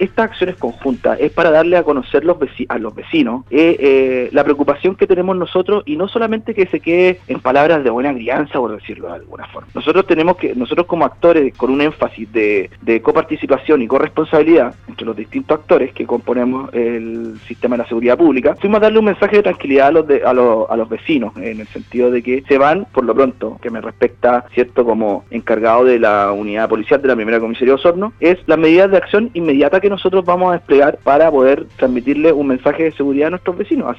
estas acciones conjuntas es para darle a conocer los a los vecinos eh, eh, la preocupación que tenemos nosotros y no solamente que se quede en palabras de buena crianza, por decirlo de alguna forma. Nosotros tenemos que, nosotros como actores, con un énfasis de, de coparticipación y corresponsabilidad entre los distintos actores que componemos el sistema de la seguridad pública, fuimos a darle un mensaje de tranquilidad a los, a los, a los vecinos, en el sentido de que se van, por lo pronto, que me respecta, ¿cierto?, como encargado de la unidad policial de la primera comisaría de Osorno, es las medidas de acción inmediata que nosotros vamos a desplegar para poder transmitirle un mensaje de seguridad a nuestros vecinos. Así